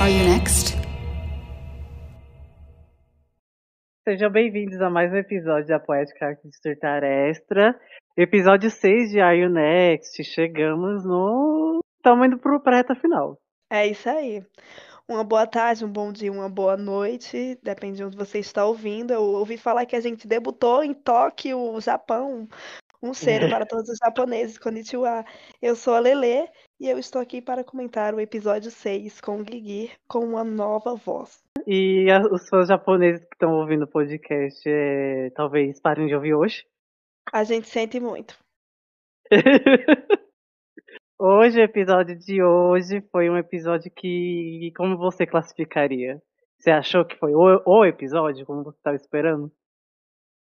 Are you next? Sejam bem-vindos a mais um episódio da Poética Arte de Surtar Extra. Episódio 6 de Are You Next. Chegamos no. Estamos indo para a reta final. É isso aí. Uma boa tarde, um bom dia, uma boa noite, depende de onde você está ouvindo. Eu ouvi falar que a gente debutou em Tóquio, Japão. Um ser para todos os japoneses, konnichiwa. Eu sou a Lele e eu estou aqui para comentar o episódio 6 com o Gigi com uma nova voz. E a, os fãs japoneses que estão ouvindo o podcast, é, talvez parem de ouvir hoje. A gente sente muito. hoje, o episódio de hoje foi um episódio que. Como você classificaria? Você achou que foi o, o episódio, como você estava esperando?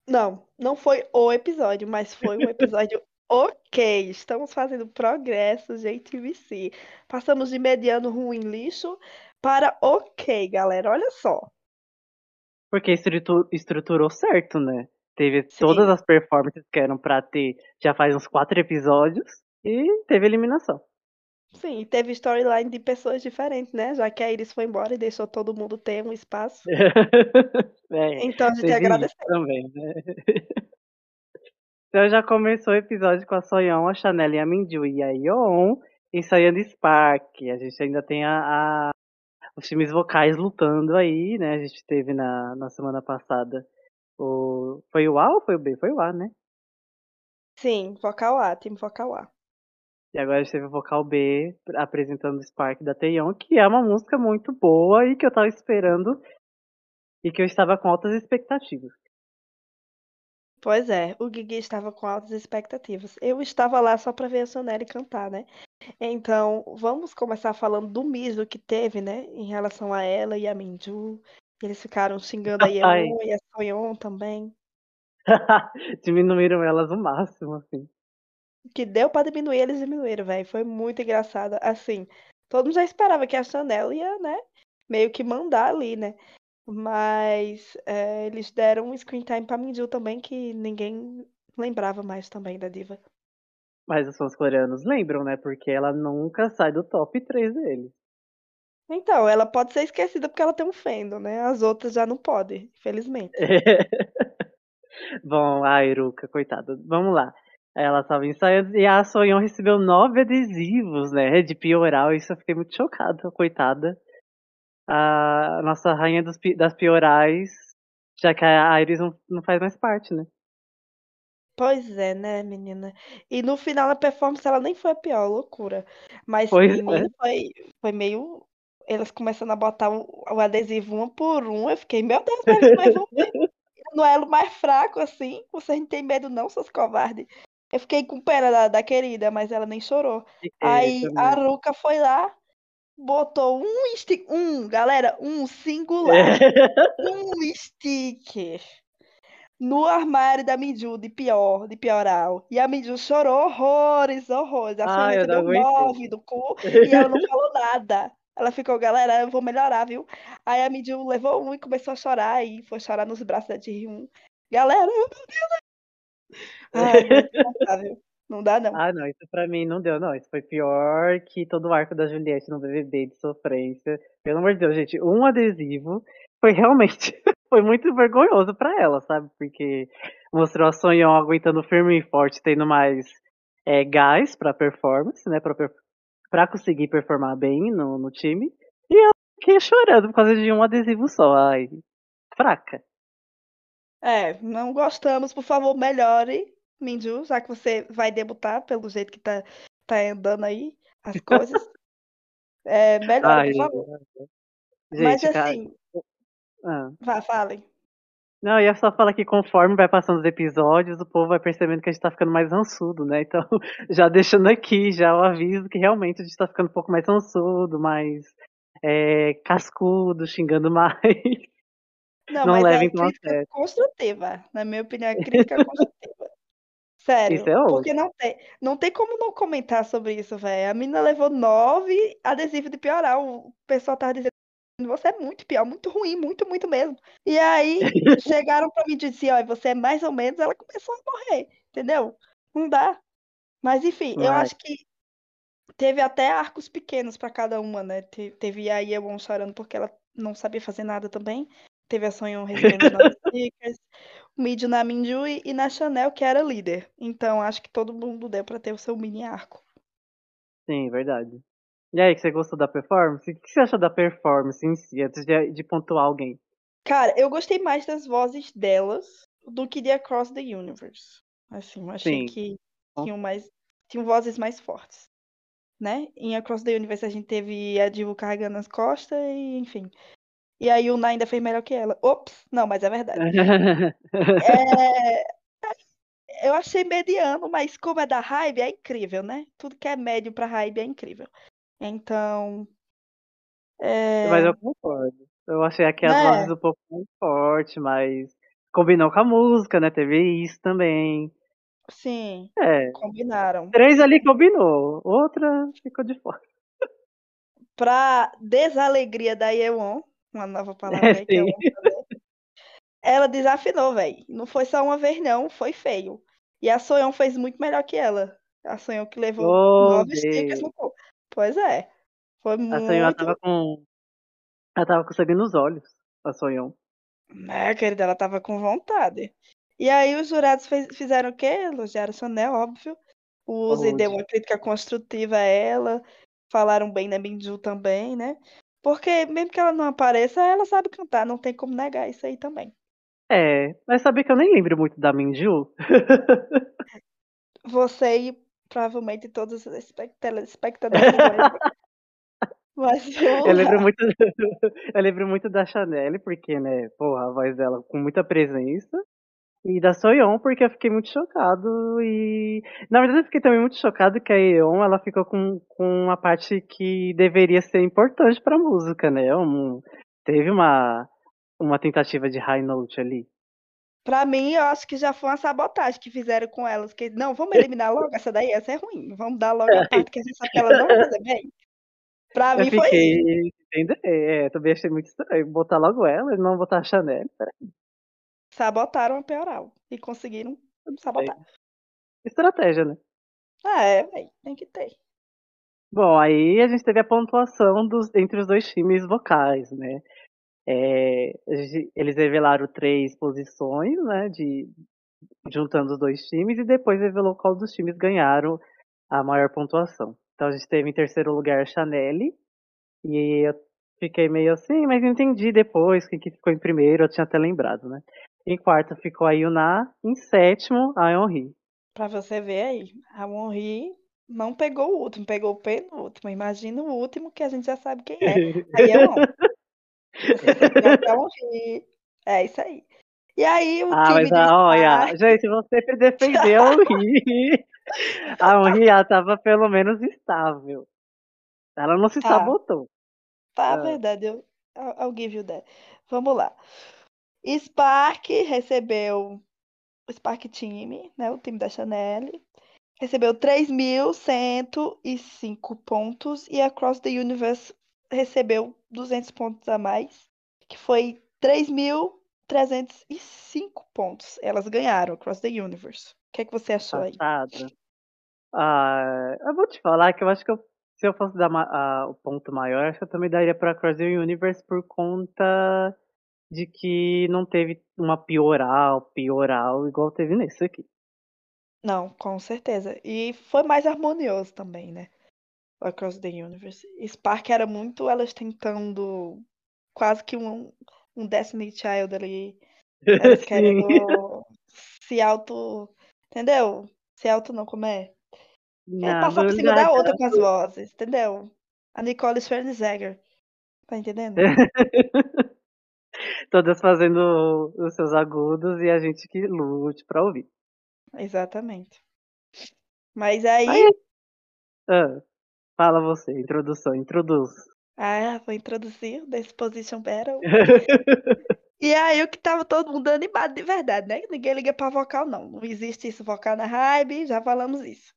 Não, não foi o episódio, mas foi um episódio ok. Estamos fazendo progresso, JTVC. Passamos de mediano ruim lixo para ok, galera. Olha só. Porque estruturou certo, né? Teve Sim. todas as performances que eram pra ter já faz uns quatro episódios e teve eliminação. Sim, teve storyline de pessoas diferentes, né? Já que a Iris foi embora e deixou todo mundo ter um espaço. é, então a gente agradece. Também, né? então já começou o episódio com a Soyeon, a Chanel e a Minju e a Yeon ensaiando Spark. A gente ainda tem a, a, os times vocais lutando aí, né? A gente teve na, na semana passada o. Foi o A ou foi o B? Foi o A, né? Sim, vocal A, time vocal A. E agora a gente teve o vocal B apresentando o Spark da Taeyeon, que é uma música muito boa e que eu tava esperando e que eu estava com altas expectativas. Pois é, o Gigi estava com altas expectativas. Eu estava lá só para ver a Sonelli cantar, né? Então, vamos começar falando do miso que teve, né? Em relação a ela e a Minju. Eles ficaram xingando a Yeon e a Soyeon também. Diminuíram elas o máximo, assim que deu para diminuir, eles diminuíram, velho. Foi muito engraçado. Assim, todo mundo já esperava que a Chanel ia, né, meio que mandar ali, né? Mas é, eles deram um screen time pra Minju também, que ninguém lembrava mais também da diva. Mas os fãs coreanos lembram, né? Porque ela nunca sai do top 3 deles. Então, ela pode ser esquecida porque ela tem um fendo, né? As outras já não podem, infelizmente. Bom, a Iruka, coitada. Vamos lá. Ela estava ensaiando e a Sonhão recebeu nove adesivos, né? De pioral. Isso eu fiquei muito chocada, coitada. A nossa rainha dos, das piorais, já que a Iris não, não faz mais parte, né? Pois é, né, menina? E no final da performance ela nem foi a pior, loucura. Mas pois menina, é. foi, foi meio. Elas começando a botar o, o adesivo um por um. Eu fiquei, meu Deus, mas, mas ver. No elo mais fraco, assim. Vocês não tem medo, não, seus covardes. Eu fiquei com pena da, da querida, mas ela nem chorou. Aí a Ruka foi lá, botou um stick, um, galera, um singular, um sticker no armário da Miju de pior, de pioral. E a Miju chorou horrores, horrores. A ah, Sonia deu nove do cu e ela não falou nada. Ela ficou, galera, eu vou melhorar, viu? Aí a Miju levou um e começou a chorar e foi chorar nos braços da Ji-Hyun. Galera, meu Deus, Ai, não dá, não. Ah, não, isso pra mim não deu, não. Isso foi pior que todo o arco da Juliette no BBB de sofrência. Pelo amor de Deus, gente, um adesivo foi realmente foi muito vergonhoso para ela, sabe? Porque mostrou a Sonhão aguentando firme e forte, tendo mais é, gás pra performance, né? Pra, pra conseguir performar bem no, no time. E ela fiquei chorando por causa de um adesivo só. Ai, fraca. É, não gostamos, por favor, melhore, Minju, já que você vai debutar pelo jeito que tá, tá andando aí as coisas. é, melhore, por favor. Gente, Mas cara... assim. Ah. Vá, falem. Não, eu ia só falar que conforme vai passando os episódios, o povo vai percebendo que a gente tá ficando mais rançudo, né? Então, já deixando aqui já o aviso que realmente a gente tá ficando um pouco mais rançudo, mais é, cascudo, xingando mais. Não, Não mas levem é a crítica construtiva. Na minha opinião, é crítica construtiva. Sério. Isso é. Porque não tem, não tem como não comentar sobre isso, velho. A menina levou nove adesivos de piorar. O pessoal tava dizendo você é muito pior, muito ruim, muito, muito mesmo. E aí chegaram pra mim e disseram, ó, você é mais ou menos, ela começou a morrer, entendeu? Não dá. Mas enfim, eu acho que teve até arcos pequenos pra cada uma, né? Te- Teve a Yeon chorando porque ela não sabia fazer nada também. Teve a Sonyeon recebendo os novos stickers. O Midio na Minjui e na Chanel, que era líder. Então, acho que todo mundo deu pra ter o seu mini arco. Sim, verdade. E aí, que você gostou da performance? O que você achou da performance em si, antes de, de pontuar alguém? Cara, eu gostei mais das vozes delas do que de Across the Universe. Assim, eu achei Sim. que tinham mais. Tinham vozes mais fortes. Né? Em Across the Universe a gente teve a Divo carregando as costas e, enfim. E aí o Na ainda fez melhor que ela. Ops! Não, mas é verdade. É, Eu achei mediano, mas como é da Hybe, é incrível, né? Tudo que é médio pra Hybe é incrível. Então. é, Mas eu concordo. Eu achei aqui as Né? vozes um pouco mais fortes, mas combinou com a música, né? Teve isso também. Sim, É, combinaram. três ali combinou, outra ficou de fora. Pra desalegria da Yeon, uma nova palavra É, aí que também, ela desafinou, velho. Não foi só uma vez, não, foi feio. E a Soyeon fez muito melhor que ela. A Soyeon que levou Oh, nove stickers no. Pois é. Foi A muito. tava com. Ela tava com sangue nos olhos, a Sonyeon. Né, querida, ela tava com vontade. E aí os jurados fez- fizeram o quê? Elogiaram Chanel, óbvio. O Uzi deu uma crítica construtiva a ela. Falaram bem da Minju também, né? Porque mesmo que ela não apareça, ela sabe cantar, não tem como negar isso aí também. É, mas sabia que eu nem lembro muito da Minju? Você e provavelmente todos os espect- telespectadores. Mas vamos Eu lembro muito, eu lembro muito da Chanel, porque, né, porra, a voz dela com muita presença. E da Soyeon, porque eu fiquei muito chocado e... Na verdade, eu fiquei também muito chocado que a Yeon, ela ficou com, com uma parte que deveria ser importante pra música, né? Um, teve uma, uma tentativa de high note ali. Pra mim, eu acho que já foi uma sabotagem que fizeram com elas. Que, não, vamos eliminar logo essa daí, essa é ruim. Vamos dar logo a parte que a gente sabe que ela não fazer bem. Pra Eu mim foi isso. fiquei... Entender, é, também achei muito estranho. Botar logo ela e não botar a Chanel. Peraí. Sabotaram a Peoral. E conseguiram sabotar. Estratégia, né? Ah, é, véi, tem que ter. Bom, aí a gente teve a pontuação dos, entre os dois times vocais, né? É, eles revelaram três posições, né? De, juntando os dois times, e depois revelou qual dos times ganharam a maior pontuação. Então a gente teve em terceiro lugar a Chanel, e eu fiquei meio assim, mas entendi depois quem que ficou em primeiro, eu tinha até lembrado, né? Em quarto ficou a Yuna, em sétimo a Eonri. Pra você ver aí, a Monri não pegou o último, pegou o penúltimo. Imagina o último que a gente já sabe quem é. Aí é da Monri. É isso aí. E aí o Ah, time mas de a, olha, gente, você defendeu a Henri. A Henri, ela tava pelo menos estável. Ela não se Tá. sabotou. Tá, Ah. verdade. Eu, I'll give you that. Vamos lá. Spark recebeu o Spark Team, né? O time da Chanel. Recebeu 3.105 pontos e a Cross the Universe recebeu 200 pontos a mais, que foi 3.305 pontos. Elas ganharam a Cross the Universe. O que é que você achou aí? Ah, eu vou te falar que eu acho que eu- se eu fosse dar ah, o ponto maior, acho que eu também daria pra Cross the Universe por conta de que não teve uma pioral, pioral, igual teve nesse aqui. Não, com certeza. E foi mais harmonioso também, né? Across the Universe. Spark era muito elas tentando quase que um, um Destiny Child ali. Elas querendo se auto. Entendeu? Se auto não, como é? É Não, passar por cima da outra com as vozes, entendeu? A Nicole Schwarzenegger. Tá entendendo? Todas fazendo os seus agudos e a gente que lute pra ouvir. Exatamente. Mas aí. Aí- Ah, fala você, introdução, introduz. Ah, vou introduzir o Dance Position Battle. E aí o que tava todo mundo animado de verdade, né? Ninguém liga pra vocal, não. Não existe isso, vocal na hype, já falamos isso.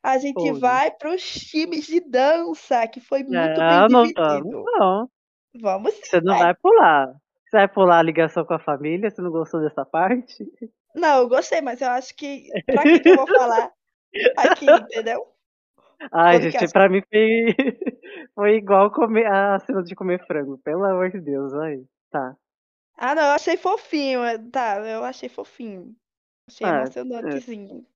A gente Foi. vai pros times de dança, que foi muito Ah, bem não dividido. vamos, não. Vamos sim, Você não vai. vai pular. Você vai pular a ligação com a família? Você não gostou dessa parte? Não, eu gostei, mas eu acho que pra que que eu vou falar aqui, entendeu? Ai, gente, pra mim foi, foi igual comer a cena de comer frango, pelo amor de Deus, ai, tá. Ah, não, eu achei fofinho. é, Tá, eu achei fofinho. Achei Ah, é, emocionantezinho.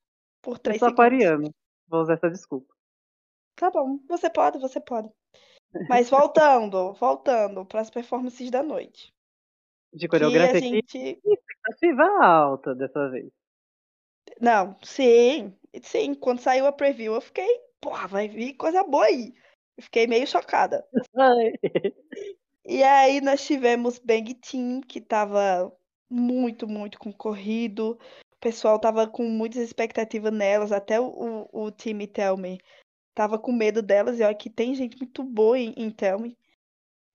Por eu três sou segundos. aquariano, vou usar essa desculpa. Tá bom, você pode, você pode. Mas voltando, voltando para as performances da noite. De Que a coreografia aqui, gente. expectativa alta dessa vez. Não, sim, sim. Quando saiu a preview, eu fiquei, porra, vai vir coisa boa aí. Eu fiquei meio chocada. E aí nós tivemos Bang Team, que tava muito, muito concorrido. O pessoal tava com muitas expectativas nelas, até o, o, o time Tell Me tava com medo delas, e olha que tem gente muito boa em, em Tell Me.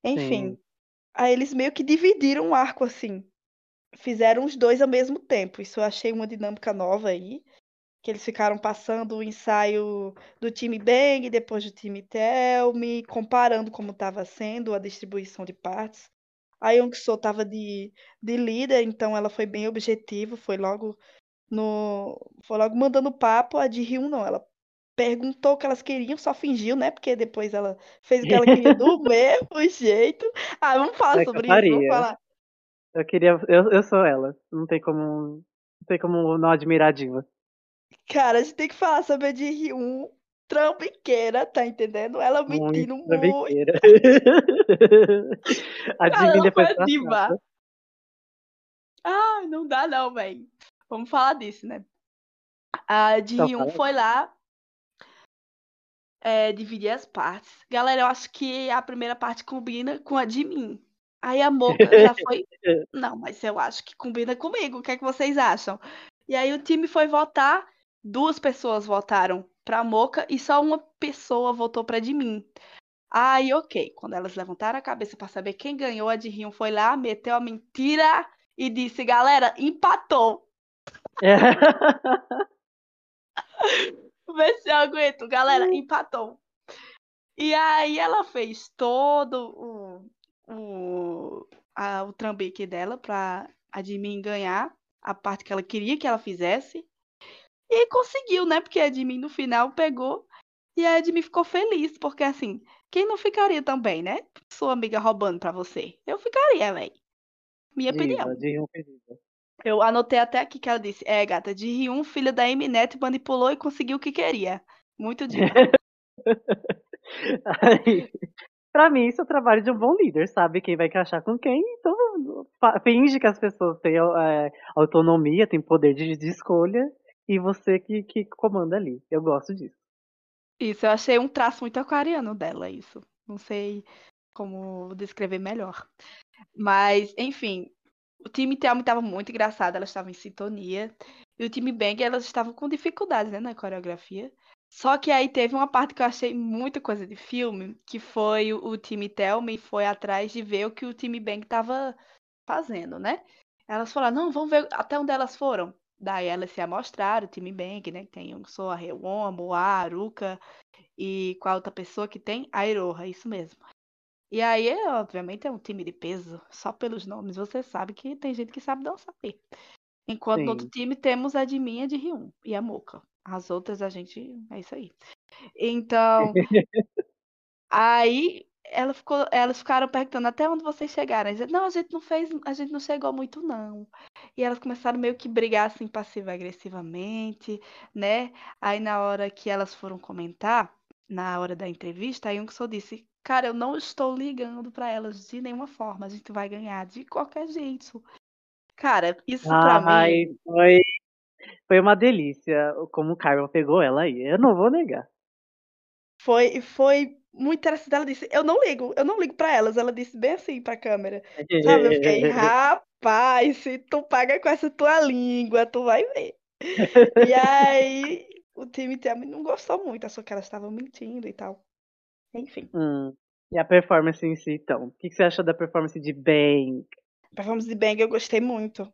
Enfim, Sim. Aí eles meio que dividiram o arco assim. Fizeram os dois ao mesmo tempo. Isso eu achei uma dinâmica nova aí. Que eles ficaram passando o ensaio do time Bang, depois do time Tell Me, comparando como estava sendo a distribuição de partes. A Young So estava de, de líder, então ela foi bem objetiva, foi logo no. Foi logo mandando papo, a de Ryun não. Ela perguntou o que elas queriam, só fingiu, né? Porque depois ela fez o que ela queria do mesmo jeito. Ah, vamos falar É sobre isso, vamos falar. Eu queria. Eu, eu sou ela. Não tem como. Não tem como não admirar a diva. Cara, a gente tem que falar sobre a de Ryun trambiqueira, tá entendendo? Ela Muito mentindo muito. trambiqueira. a Cara, diva ela foi depois a diva. Ah, não dá não, velho. Vamos falar disso, né? A de Então foi lá é, dividir as partes. Galera, eu acho que a primeira parte combina com a de mim. Aí a Moca já foi. Não, mas eu acho que combina comigo. O que é que vocês acham? E aí o time foi votar. Duas pessoas votaram pra Moca e só uma pessoa votou pra de mim. Aí, ok. Quando elas levantaram a cabeça pra saber quem ganhou, a de Rion foi lá, meteu a mentira e disse: galera, empatou. Vê se eu aguento. Galera, empatou. E aí ela fez todo o, o, a, o trambique dela pra a de mim ganhar a parte que ela queria que ela fizesse. E conseguiu, né? Porque a mim no final pegou e a mim ficou feliz, porque assim, quem não ficaria também, né? Sua amiga roubando pra você. Eu ficaria, velho. Minha opinião. Eu anotei até aqui que ela disse: É, gata, de Ryun, filha da Eminet, manipulou e conseguiu o que queria. Muito. Aí, pra mim, isso é o trabalho de um bom líder, sabe quem vai encaixar com quem, então finge que as pessoas têm é, autonomia, têm poder de, de escolha, e você que, que comanda ali. Eu gosto disso. Isso, eu achei um traço muito aquariano dela, isso. Não sei como descrever melhor. Mas, enfim, o time Thelma estava muito engraçado, elas estavam em sintonia. E o time Bang, elas estavam com dificuldades, né, na coreografia. Só que aí teve uma parte que eu achei muita coisa de filme, que foi o, o time Thelma e foi atrás de ver o que o time Bang estava fazendo, né? Elas falaram, não, vamos ver até onde elas foram. Daí elas se amostraram, o time Bang, né? Que tem o Sou, a Rewon, a Moa, Aruka e qual outra pessoa que tem? A Iroha, isso mesmo. E aí, obviamente, é um time de peso, só pelos nomes você sabe que tem gente que sabe dançar. Enquanto no outro Sim. time temos a de minha de Ryun e a Moca. As outras a gente. É isso aí. Então. aí ela ficou, elas ficaram perguntando até onde vocês chegaram. Eles, não, a gente não fez, a gente não chegou muito, não. E elas começaram meio que brigar assim passiva-agressivamente, né? Aí na hora que elas foram comentar, na hora da entrevista, a Young só disse, cara, eu não estou ligando pra elas de nenhuma forma. A gente vai ganhar de qualquer jeito. Cara, isso pra Ai, mim. foi, foi uma delícia como o Carmen pegou ela aí. Eu não vou negar. Foi, foi muito interessante. Ela disse: Eu não ligo, eu não ligo pra elas. Ela disse bem assim pra câmera. Sabe? Eu fiquei, rapaz, se tu paga com essa tua língua, tu vai ver. E aí, o time também não gostou muito, achou que elas estavam mentindo e tal. Enfim, Hum. E a performance em si, então? O que que você achou da performance de Bang? Performance de Bang eu gostei muito.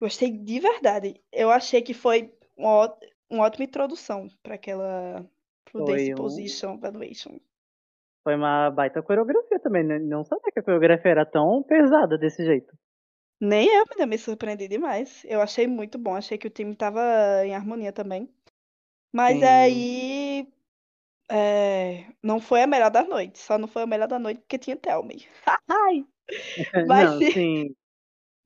Gostei de verdade. Eu achei que foi uma, ó- uma ótima introdução pra aquela. pro Foi Dance um- Position Evaluation. Foi uma baita coreografia também, né? Não sabia que a coreografia era tão pesada desse jeito. Nem eu, ainda me surpreendi demais. Eu achei muito bom, achei que o time tava em harmonia também. Mas Sim. aí É, não foi a melhor da noite. Só não foi a melhor da noite porque tinha Thelmy. Ai! Mas Não, sim.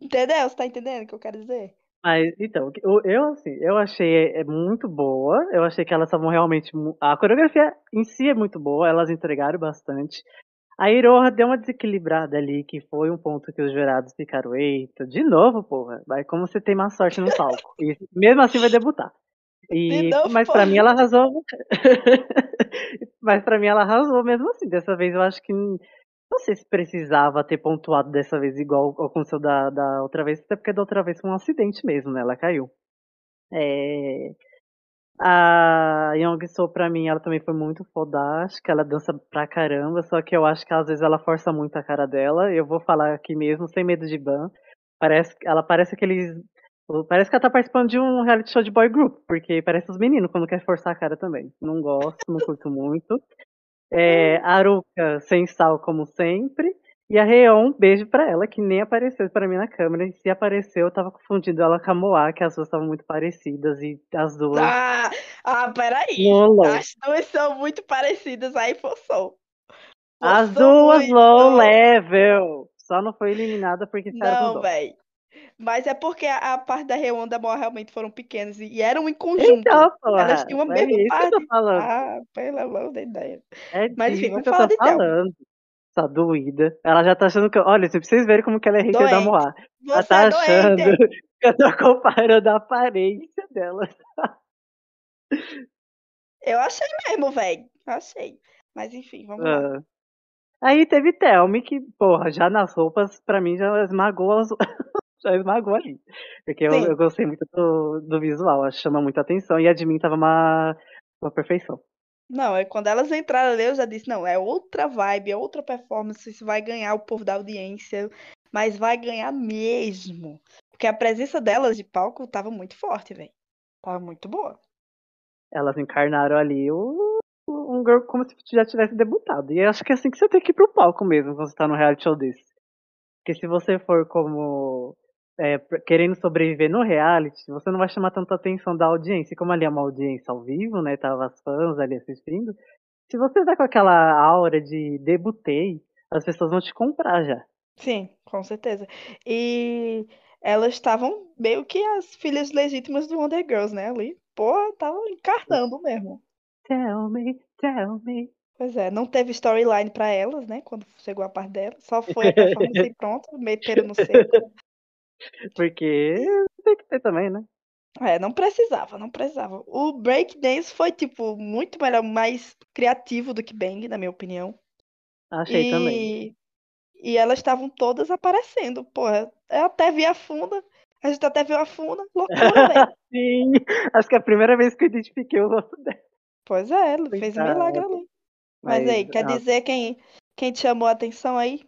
Entendeu? Você tá entendendo o que eu quero dizer? Mas, então, eu, eu, assim, eu achei é muito boa. Eu achei que elas estavam realmente. mu- A coreografia em si é muito boa, elas entregaram bastante. A Iroha deu uma desequilibrada ali, que foi um ponto que os jurados ficaram, eita, de novo, porra. Vai como você tem má sorte no palco. E mesmo assim vai debutar. E, mas pra porra. mim ela arrasou. mas pra mim ela arrasou mesmo assim. Dessa vez eu acho que. Não sei se precisava ter pontuado dessa vez igual aconteceu da, da outra vez, até porque da outra vez foi um acidente mesmo, né? Ela caiu. É, A Young So, pra mim, ela também foi muito fodástica, ela dança pra caramba, só que eu acho que às vezes ela força muito a cara dela. Eu vou falar aqui mesmo, sem medo de ban. Parece, ela parece aqueles. Parece que ela tá participando de um reality show de boy group, porque parece os meninos quando quer forçar a cara também. Não gosto, não curto muito. É, a Aruka, sem sal, como sempre. E a Reon, beijo pra ela, que nem apareceu pra mim na câmera. E se apareceu, eu tava confundindo ela com a Moá, que as duas estavam muito parecidas. E as duas. Ah, ah, peraí. Rolou. As duas são muito parecidas, aí forçou. As duas low level. Só não foi eliminada porque ficaram Não, velho. Mas é porque a, a parte da Reon da Moa realmente foram pequenas e, e eram em conjunto. Então, porra. Elas tinham a é mesma isso que eu parte. tô falando. Ah, pelo amor de Deus. É Mas enfim, vamos falar de Thelma. falando. Essa doída. Ela já tá achando que. Olha, pra vocês verem como que ela é hater da. Moá. Ela Você tá é achando doente. que eu tô comparando a aparência dela. Eu achei mesmo, velho. Achei. Mas enfim, vamos lá. Ah. Aí teve Thelmy, que, porra, já nas roupas, pra mim, já esmagou as... já esmagou ali. Porque eu, eu gostei muito do, do visual, chama muita atenção. E a de mim tava uma, uma perfeição. Não, é quando elas entraram ali, eu já disse, não, é outra vibe, é outra performance, isso vai ganhar o povo da audiência, mas vai ganhar mesmo. Porque a presença delas de palco tava muito forte, velho. Tava muito boa. Elas encarnaram ali o, um girl como se já tivesse debutado. E eu acho que é assim que você tem que ir pro palco mesmo, quando você tá num reality show desse. Porque se você for como. É, querendo sobreviver no reality, você não vai chamar tanta atenção da audiência. E como ali é uma audiência ao vivo, né? Tava as fãs ali assistindo. Se você tá com aquela aura de debutei, as pessoas vão te comprar já. Sim, com certeza. E elas estavam meio que as filhas legítimas do Wonder Girls, né, ali. Porra, estavam encarnando mesmo. Tell me, tell me. Pois é, não teve storyline pra elas, né, quando chegou a parte delas. Só foi a performance e pronto, meteram no seco. Porque tem que ter também, né? É, não precisava, não precisava. O breakdance foi, tipo, muito melhor, mais criativo do que Bang, na minha opinião. Achei também. E, e elas estavam todas aparecendo, porra. Eu até vi a Funda, a gente até viu a Funda, loucura, velho. Sim, acho que é a primeira vez que eu identifiquei o rosto dela. Pois é, ele fez um milagre ali. Mas aí, quer ah, dizer quem, quem te chamou a atenção aí?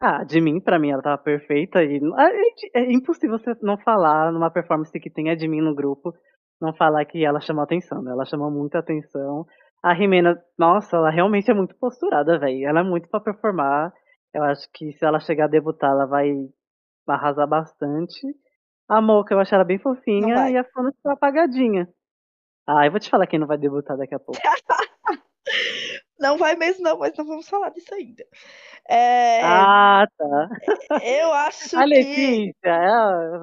Ah, de mim, pra mim, ela tava perfeita e ah, é, é impossível você não falar numa performance que tem a de mim no grupo, não falar que ela chamou atenção, né? Ela chamou muita atenção. A Rimena, nossa, ela realmente é muito posturada, velho. Ela é muito pra performar. Eu acho que se ela chegar a debutar, ela vai arrasar bastante. A Mocha, eu acho ela bem fofinha e a Fana tá apagadinha. Ah, eu vou te falar quem não vai debutar daqui a pouco. Não vai mesmo, não, mas não vamos falar disso ainda. É, Ah, tá. eu acho A que. Letícia, ela,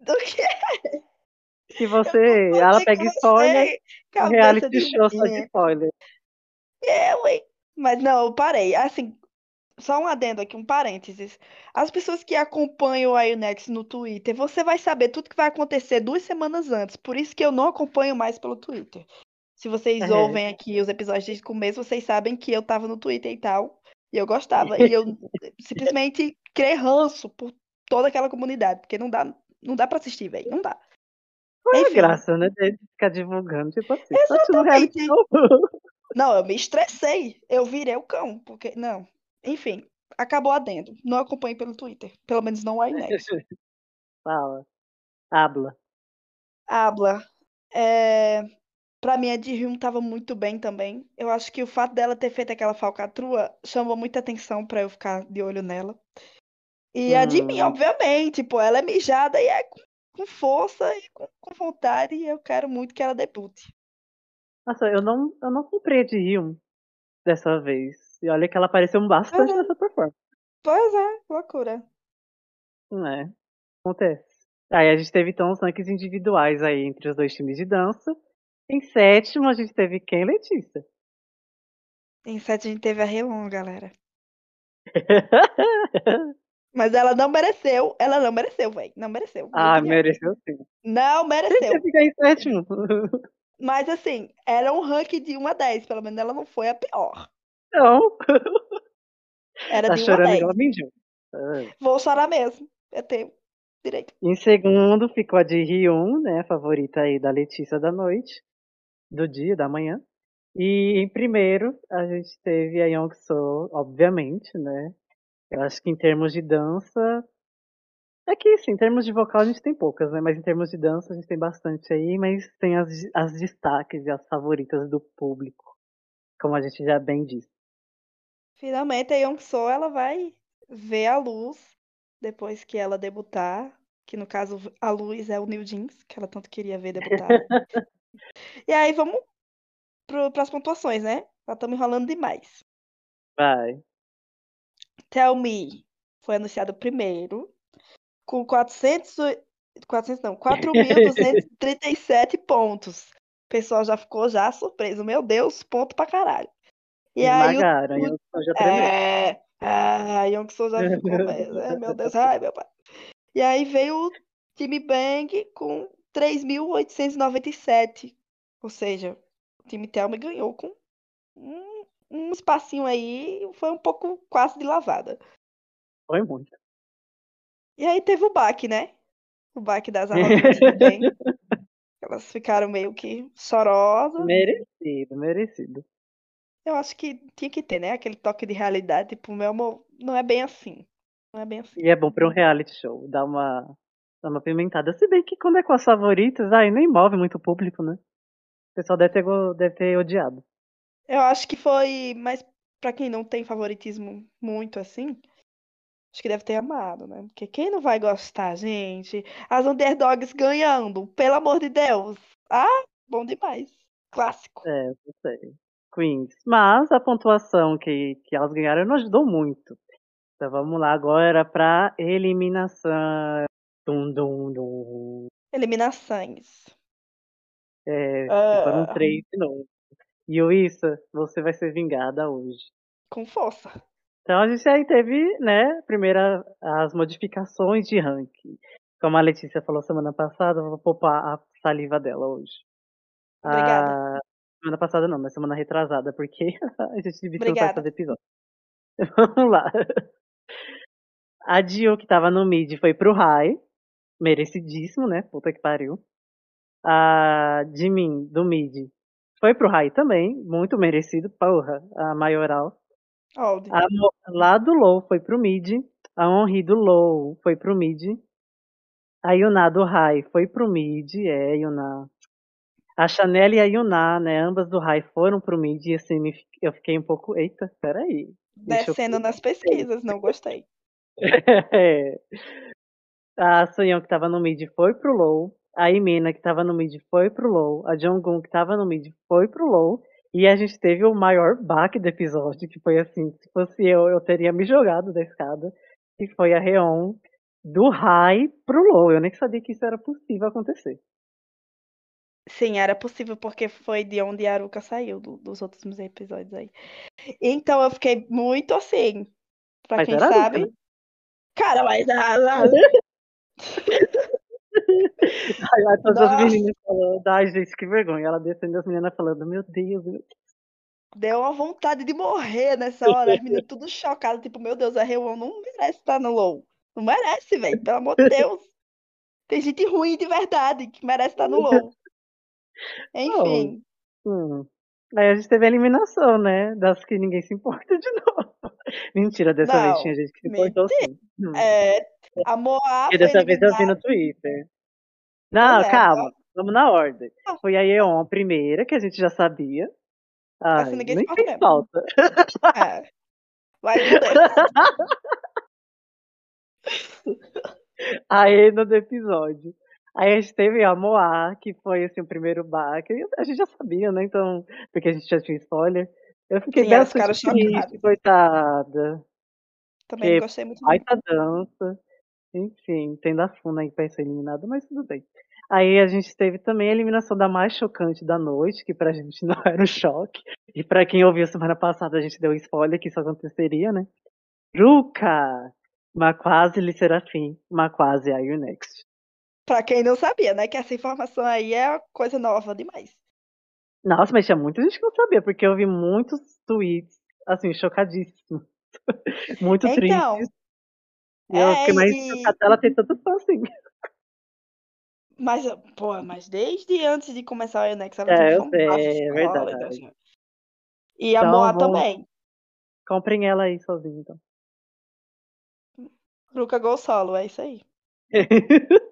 Do que que você, ela pega spoiler, reality show só de spoiler. Eu, hein? Mas não, eu parei. Assim, só um adendo aqui, um parênteses. As pessoas que acompanham a Unex no Twitter, você vai saber tudo que vai acontecer duas semanas antes. Por isso que eu não acompanho mais pelo Twitter. Se vocês É. ouvem aqui os episódios desde o começo, vocês sabem que eu tava no Twitter e tal. E eu gostava. E eu simplesmente criei ranço por toda aquela comunidade. Porque não dá, não dá pra assistir, velho. Não dá. Qual é a graça, né? De ficar divulgando, tipo assim, Exatamente. show. Não, eu me estressei. Eu virei o cão, porque. Não. Enfim, acabou adendo. Não acompanho pelo Twitter. Pelo menos não o Inex. Fala. Habla. Habla. É... Pra mim, a de Hyun tava muito bem também. Eu acho que o fato dela ter feito aquela falcatrua chamou muita atenção pra eu ficar de olho nela. E a de mim, Hum. obviamente, pô, ela é mijada e é com- com força e com, com vontade, e eu quero muito que ela debute. Nossa, eu não, eu não comprei a de Rio dessa vez. E olha que ela apareceu bastante Uhum. nessa performance. Pois é, loucura. Não é? Acontece. Aí a gente teve então os rankings individuais aí entre os dois times de dança. Em sétimo, a gente teve quem, Letícia? Em sete a gente teve a Reon, galera. Mas ela não mereceu. Ela não mereceu, velho. Não mereceu. ah, opinião. mereceu sim. Não mereceu. quer ficar em sétimo? Mas assim, era um ranking de 1 a 10. Pelo menos ela não foi a pior. Não. Era Tá de 1 a chorando 10. igual mendigo. Ah. Vou chorar mesmo. Eu tenho direito. Em segundo ficou a de Hyun, né? a Favorita aí da Letícia da noite. Do dia, da manhã. E em primeiro, a gente teve a Young So, obviamente, né? Eu acho que em termos de dança. É que, sim, em termos de vocal a gente tem poucas, né? Mas em termos de dança a gente tem bastante aí, mas tem as, as destaques e as favoritas do público. Como a gente já bem disse. Finalmente a Young So ela vai ver a luz depois que ela debutar. Que no caso a luz é o New Jeans, que ela tanto queria ver debutar. e aí vamos para as pontuações, né? Já estamos enrolando demais. Vai. Tell Me foi anunciado primeiro, com 400, e- 400 não, 4.237 pontos. O pessoal já ficou já surpreso. Meu Deus, ponto pra caralho. E aí o, Esmagaram, a o- So já tremeu. é, a Young So já ficou. Ai, meu Deus, ai meu pai. E aí veio o time Bang com 3.897. Ou seja, o time Thelma ganhou com um, um espacinho aí, foi um pouco quase de lavada. Foi muito. E aí teve o baque, né? O baque das arrogantes do bem. Elas ficaram meio que chorosas. merecido, merecido. Eu acho que tinha que ter, né? Aquele toque de realidade. Tipo, meu amor, não é bem assim. Não é bem assim. E é bom pra um reality show, dá uma, dá uma pimentada. Se bem que quando é com as favoritas, aí nem move muito o público, né? O pessoal deve ter, deve ter odiado. Eu acho que foi, mas pra quem não tem favoritismo muito assim, acho que deve ter amado, né? Porque quem não vai gostar, gente? As underdogs ganhando, pelo amor de Deus. Ah, bom demais. Clássico. É, não sei. Queens. Mas a pontuação que, que elas ganharam não ajudou muito. Então vamos lá agora pra eliminação. Dum, dum, dum. Eliminações. É, Ah. foram três de novo. E Luísa, você vai ser vingada hoje. Com força. Então a gente aí teve, né, primeira as modificações de ranking. Como a Letícia falou semana passada, eu vou poupar a saliva dela hoje. Obrigada. A... Semana passada não, mas semana retrasada, porque a gente devia fazer episódio. Vamos lá. A Dio, que tava no mid, foi pro high. Merecidíssimo, né? Puta que pariu. A Jimin, do mid, foi pro high também. Muito merecido. Porra, a maioral. Old. A lá do low foi pro mid. A Henri do low foi pro mid. A Yuna do high foi pro mid. É, Yuna. A Chanel e a Yuna, né? Ambas do high foram pro mid. E assim, eu fiquei um pouco. Eita, peraí. Deixa eu- Descendo nas pesquisas, não gostei. É. A Soyeon que tava no mid foi pro low. A Imena que tava no mid foi pro low. A Jonggun que tava no mid foi pro low. E a gente teve o maior baque do episódio, que foi assim, se fosse eu, eu teria me jogado da escada. Que foi a Reon do high pro low. Eu nem sabia que isso era possível acontecer. Sim, era possível porque foi de onde a Aruka saiu do- dos outros episódios aí. Então eu fiquei muito assim. Pra Mas quem Aruka, sabe. né? Cara, mas a- a- Aí lá todas Nossa. as meninas falando, ai gente, que vergonha. Ela descendo as meninas falando, meu Deus, meu deu uma vontade de morrer nessa hora. As meninas tudo chocadas, tipo, meu Deus, a Rewon não merece estar no low. Não merece, velho, pelo amor de Deus. Tem gente ruim de verdade que merece estar no low. Enfim, Hum. Aí a gente teve a eliminação, né? Das que ninguém se importa de novo. Mentira, dessa Não, vez tinha gente que se importou sim. Hum. é, a Porque foi dessa vez eu vi no Twitter. Não, é, calma. Vamos na ordem. Ah. Foi a Eon a primeira, que a gente já sabia. Ai, Essa ninguém nem fez falta. É. Vai com Deus. A Ena do episódio. Aí a gente teve a Moá, que foi assim, o primeiro bar, que a gente já sabia, né? Então, porque a gente já tinha spoiler. Eu fiquei bem triste, coitada. Também não gostei muito. baita dança. Enfim, tendo a Funa aí pra ser eliminada, mas tudo bem. Aí a gente teve também a eliminação da mais chocante da noite, que pra gente não era um choque. E pra quem ouviu semana passada, a gente deu spoiler que isso aconteceria, né? Ruka! Maquase Serafim, Maquase Are You Next. Pra quem não sabia, né? Que essa informação aí é coisa nova demais. Nossa, mas tinha muita gente que não sabia, porque eu vi muitos tweets, assim, chocadíssimos. Muito Então, tristes. E eu é, fiquei mais e- chocada ela ter tanto fã assim. Mas, pô, mas desde antes de começar o Enex, ela É, tinha eu fanbase sei, é verdade. sólida, E a Então, Moa vamos- também. Comprem ela aí sozinha, então. Gol Solo, é isso aí.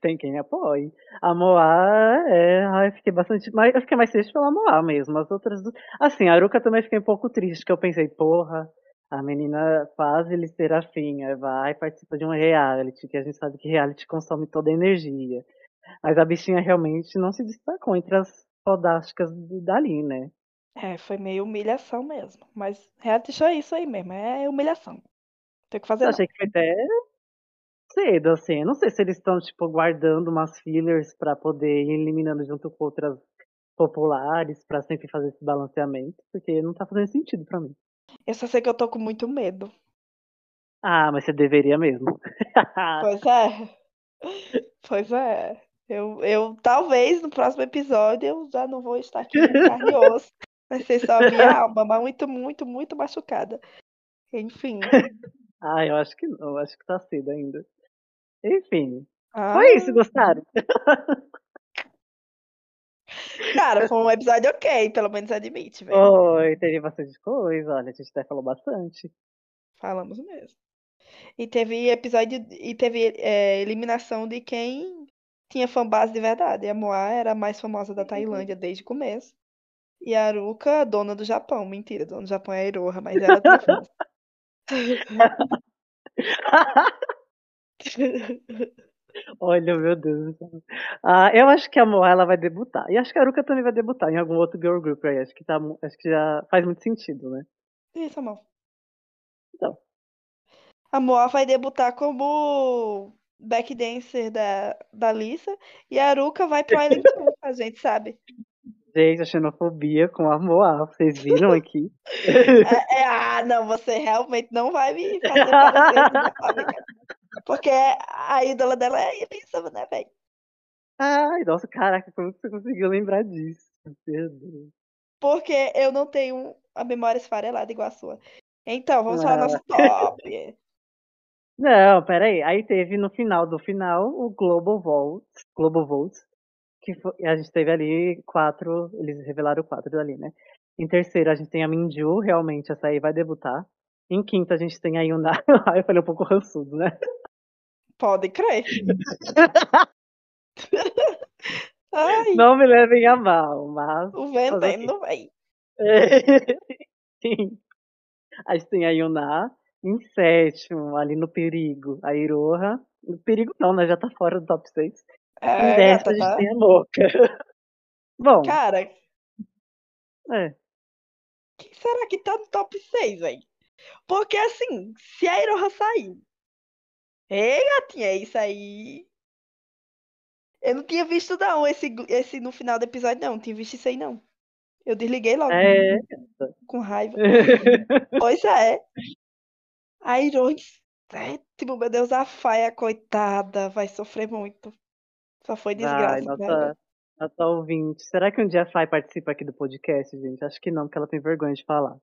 Tem quem apoie. A Moá, é, ai, fiquei bastante. Mas eu fiquei mais triste pela Moá mesmo. As outras. Assim, a Aruka também fiquei um pouco triste, que eu pensei, porra, a menina quase ele serafinha, vai participa de um reality, que a gente sabe que reality consome toda a energia. Mas a bichinha realmente não se destacou entre as fodásticas dali, né? É, foi meio humilhação mesmo. Mas reality show é isso aí mesmo, é humilhação. Tem que fazer Eu não. achei que foi até cedo, assim. Eu não sei se eles estão, tipo, guardando umas fillers pra poder ir eliminando junto com outras populares, pra sempre fazer esse balanceamento, porque não tá fazendo sentido pra mim. Eu só sei que eu tô com muito medo. Ah, mas você deveria mesmo. Pois é. Pois é. Eu, eu talvez no próximo episódio eu já não vou estar aqui em carne osso. Vai ser só a minha alma, mas muito, muito, muito machucada. Enfim. ah, eu acho que não, eu acho que tá cedo ainda. Enfim, Ah, foi isso, gostaram? Cara, foi um episódio ok, pelo menos admite, velho. Foi, teve bastante coisa, olha, a gente até falou bastante. Falamos mesmo. E teve episódio e teve é, eliminação de quem tinha fanbase de verdade. A Moa era a mais famosa da Tailândia desde o começo. E a Aruka, dona do Japão. Mentira, dona do Japão é a Iroha, mas ela fãs. Olha, meu Deus do céu. Ah, eu acho que a Moa ela vai debutar. E acho que a Aruka também vai debutar em algum outro girl group aí. Acho que, tá, mu- acho que já faz muito sentido, né? Isso, amor. Então. A Moa vai debutar como backdancer da, da Lisa. E a Aruka vai pro Island Tour, a gente sabe. Gente, a xenofobia com a Moa. Vocês viram aqui? É, é, ah, não, você realmente não vai me fazer parecer xenofóbica. Porque a ídola dela é Elisa, né, velho? Ai, nossa, caraca, como você conseguiu lembrar disso? Deus. Porque eu não tenho a memória esfarelada igual a sua. Então, vamos falar Ah. nosso top. Não, peraí. Aí teve no final do final o Global Vote, Global Vote, que foi, a gente teve ali quatro, eles revelaram quatro dali, né? Em terceiro a gente tem a Minju, realmente essa aí vai debutar. Em quinto a gente tem a Yuna. Aí eu falei um pouco rançudo, né? Pode crer. Ai, Não me levem a mal, mas. o veneno, velho. Sim. A gente tem a Yuna. Em sétimo, ali no perigo, a Iroha. No perigo não, né? Já tá fora do top 6. Em É, décimo gata, a gente tá? tem a Moca. Bom, Cara, é. quem será que tá no top 6, velho? Porque assim, se a Iroha sair. Ei, gatinha, isso aí. Eu não tinha visto, não, esse, esse no final do episódio, não. Não tinha visto isso aí, não. Eu desliguei logo É. com raiva. Pois é. A em sétimo, meu Deus, a Faia, coitada, vai sofrer muito. Só foi desgraça ela. nossa, nossa ouvinte. Será que um dia a Fai participa aqui do podcast, gente? Acho que não, porque ela tem vergonha de falar.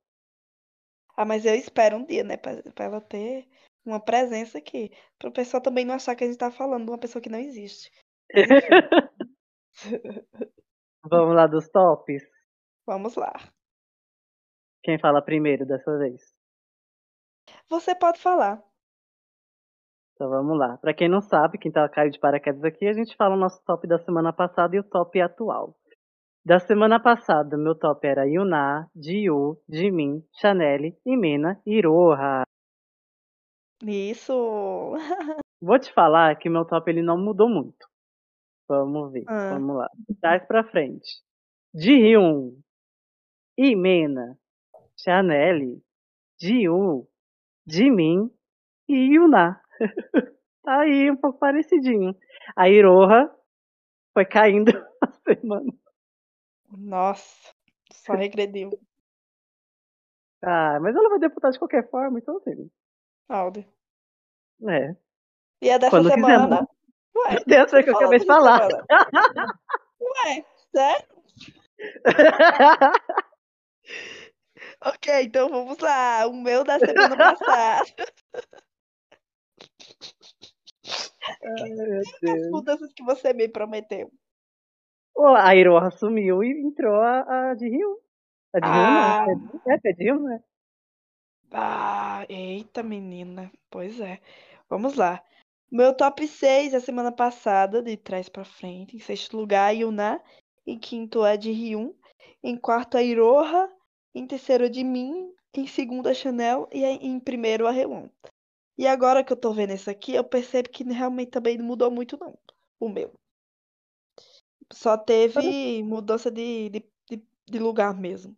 Ah, mas eu espero um dia, né, pra, pra ela ter uma presença aqui. Para o pessoal também não achar que a gente tá falando de uma pessoa que não existe. Vamos lá dos tops? vamos lá. Quem fala primeiro dessa vez? Você pode falar. Então vamos lá. Pra quem não sabe, quem tá caindo de paraquedas aqui, a gente fala o nosso top da semana passada e o top atual. Da semana passada, meu top era Yuna, Jiu, Jimin, Chanel, Imena e Iroha. Isso. Vou te falar que meu top ele não mudou muito. Vamos ver. Ah. Vamos lá. Traz pra frente. Ji-hyun, Imena, Chanel, Ji-woo, Jimin e Yuna. tá aí um pouco parecidinho. A Iroha foi caindo a semana. Nossa, só regrediu. Ah, mas ela vai debutar de qualquer forma, então assim. Áudio. É. E a dessa Quando quiser, semana. Ué, Deus foi o que eu acabei de falar. semana. Ué, sério? Ok, então vamos lá. O meu da semana passada. Ai, meu As Deus. mudanças que você me prometeu. A Iroha sumiu e entrou a, a de Rio. A de Ah. Rio não. É, é de Rio, né? Ah, eita, menina. Pois é. Vamos lá. Meu top 6 da semana passada, de trás pra frente. Em sexto lugar, a Yuna. Em quinto, a de Hyun. Em quarto, a Iroha. Em terceiro, a de Min. Em segundo, a Chanel. E em primeiro, a Rewon. E agora que eu tô vendo isso aqui, eu percebo que realmente também não mudou muito, não. O meu. Só teve mudança de, de, de, de lugar mesmo.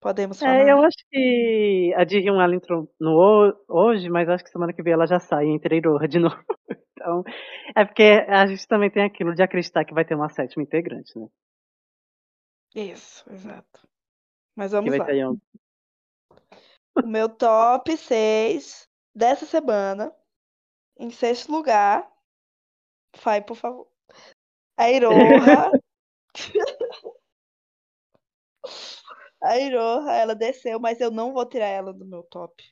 Podemos falar. É, eu acho que a de Rio ela entrou no ho- hoje, mas acho que semana que vem ela já sai a Iroha de novo. Então, é porque a gente também tem aquilo de acreditar que vai ter uma sétima integrante, né? Isso, exato. Mas vamos vai lá. O meu top 6 dessa semana. Em sexto lugar. Fai, por favor. A Iroha. A Iroha, ela desceu, mas eu não vou tirar ela do meu top.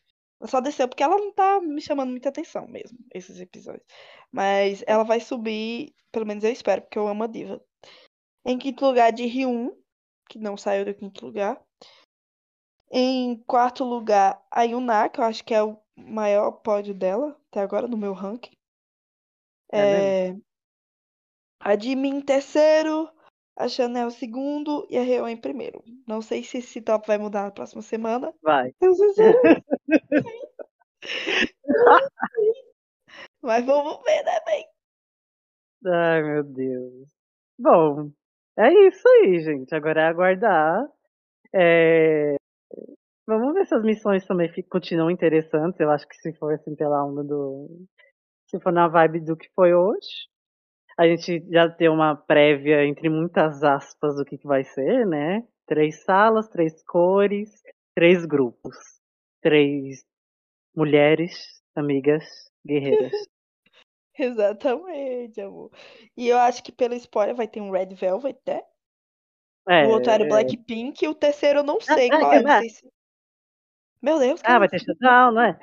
Ela só desceu porque ela não tá me chamando muita atenção mesmo, esses episódios. Mas ela vai subir, pelo menos eu espero, porque eu amo a diva. Em quinto lugar, de Ryun, que não saiu do quinto lugar. Em quarto lugar, a Yuna, que eu acho que é o maior pódio dela até agora no meu ranking. É É, a em terceiro, a Chanel segundo e a Reo em primeiro. Não sei se esse top vai mudar na próxima semana. Vai. Eu Mas vamos ver, né, bem? Ai, meu Deus. Bom, é isso aí, gente. Agora é aguardar. É, Vamos ver se as missões também continuam interessantes. Eu acho que se for assim pela onda do. Se for na vibe do que foi hoje. A gente já tem uma prévia, entre muitas aspas, do que, que vai ser, né? Três salas, três cores, três grupos. Três mulheres, amigas, guerreiras. Exatamente, amor. E eu acho que pelo spoiler vai ter um Red Velvet, né? É, O outro era o. Blackpink e o terceiro eu não sei ah, qual é. se... Meu Deus, Ah, vai ter shutdown, não é?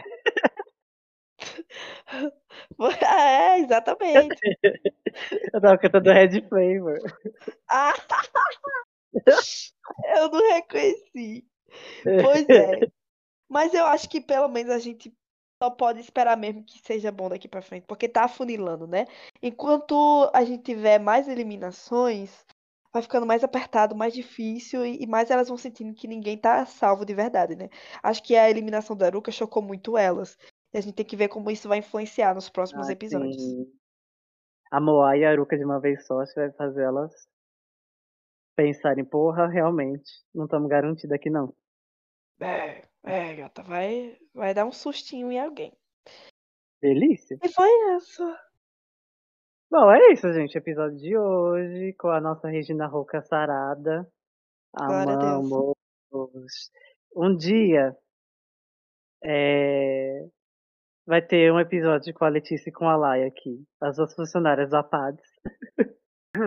É, exatamente. Eu tava cantando Red Flavor. Ah! Eu não reconheci. Pois é. Mas eu acho que pelo menos a gente só pode esperar mesmo que seja bom daqui pra frente, porque tá afunilando, né? Enquanto a gente tiver mais eliminações, vai ficando mais apertado, mais difícil e e mais elas vão sentindo que ninguém tá salvo de verdade, né? Acho que a eliminação da Aruka chocou muito elas. E a gente tem que ver como isso vai influenciar nos próximos Ah, episódios. sim. A Moá e a Aruka de uma vez só, acho que vai fazer elas pensarem, porra, realmente, não estamos garantidos aqui não. É, é, gata, vai, vai dar um sustinho em alguém. Delícia. E foi isso. Bom, é isso, gente. Episódio de hoje, com a nossa Regina Roca sarada. Amamos. Um dia é, vai ter um episódio com a Letícia e com a Laia aqui. As duas funcionárias do APADS.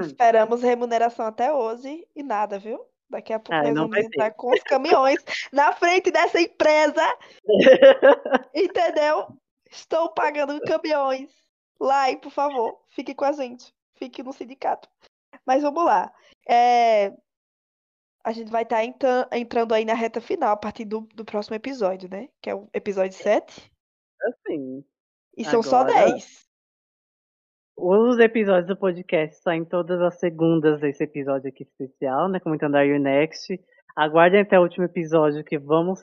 Esperamos remuneração até hoje e nada, viu? Daqui a pouco Ah, nós vamos entrar com os caminhões na frente dessa empresa, entendeu? Estou pagando caminhões. E por favor, fique com a gente. Fique no sindicato. Mas vamos lá. É, A gente vai estar entrando aí na reta final a partir do, do próximo episódio, né? Que é o episódio 7. Assim, E são só Agora- 10. os episódios do podcast saem todas as segundas desse episódio aqui especial, né? Comentando Are You Next. Aguardem até o último episódio que vamos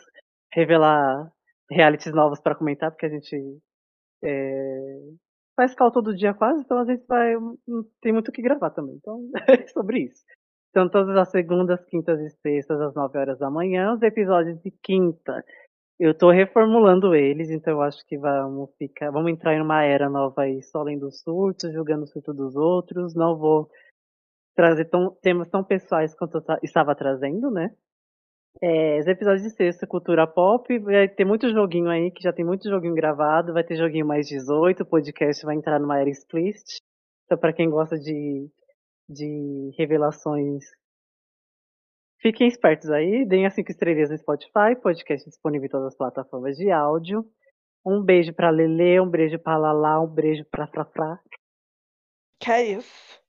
revelar realities novos para comentar, porque a gente é, faz cal todo dia quase, então a gente vai. Não tem muito o que gravar também. Então, é sobre isso. Então, todas as segundas, quintas e sextas, às 9 horas da manhã, os episódios de quinta. Eu tô reformulando eles, então eu acho que vamos ficar. Vamos entrar em uma era nova aí, só lendo surtos, julgando o surto dos outros. Não vou trazer tão, temas tão pessoais quanto eu estava trazendo, né? É, os episódios de sexta, cultura pop, vai ter muito joguinho aí, que já tem muito joguinho gravado, vai ter joguinho mais 18, o podcast vai entrar numa era explicit. Então, para quem gosta de, de revelações, fiquem espertos aí, deem as 5 estrelinhas no Spotify, podcast disponível em todas as plataformas de áudio. Um beijo pra Lele, um beijo pra Lala, um beijo pra Frafra. Que é isso?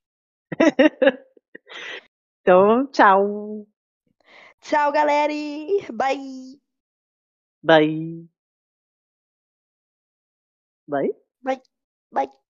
então, tchau! Tchau, galera. Bye. Bye. Bye. Bye. Bye.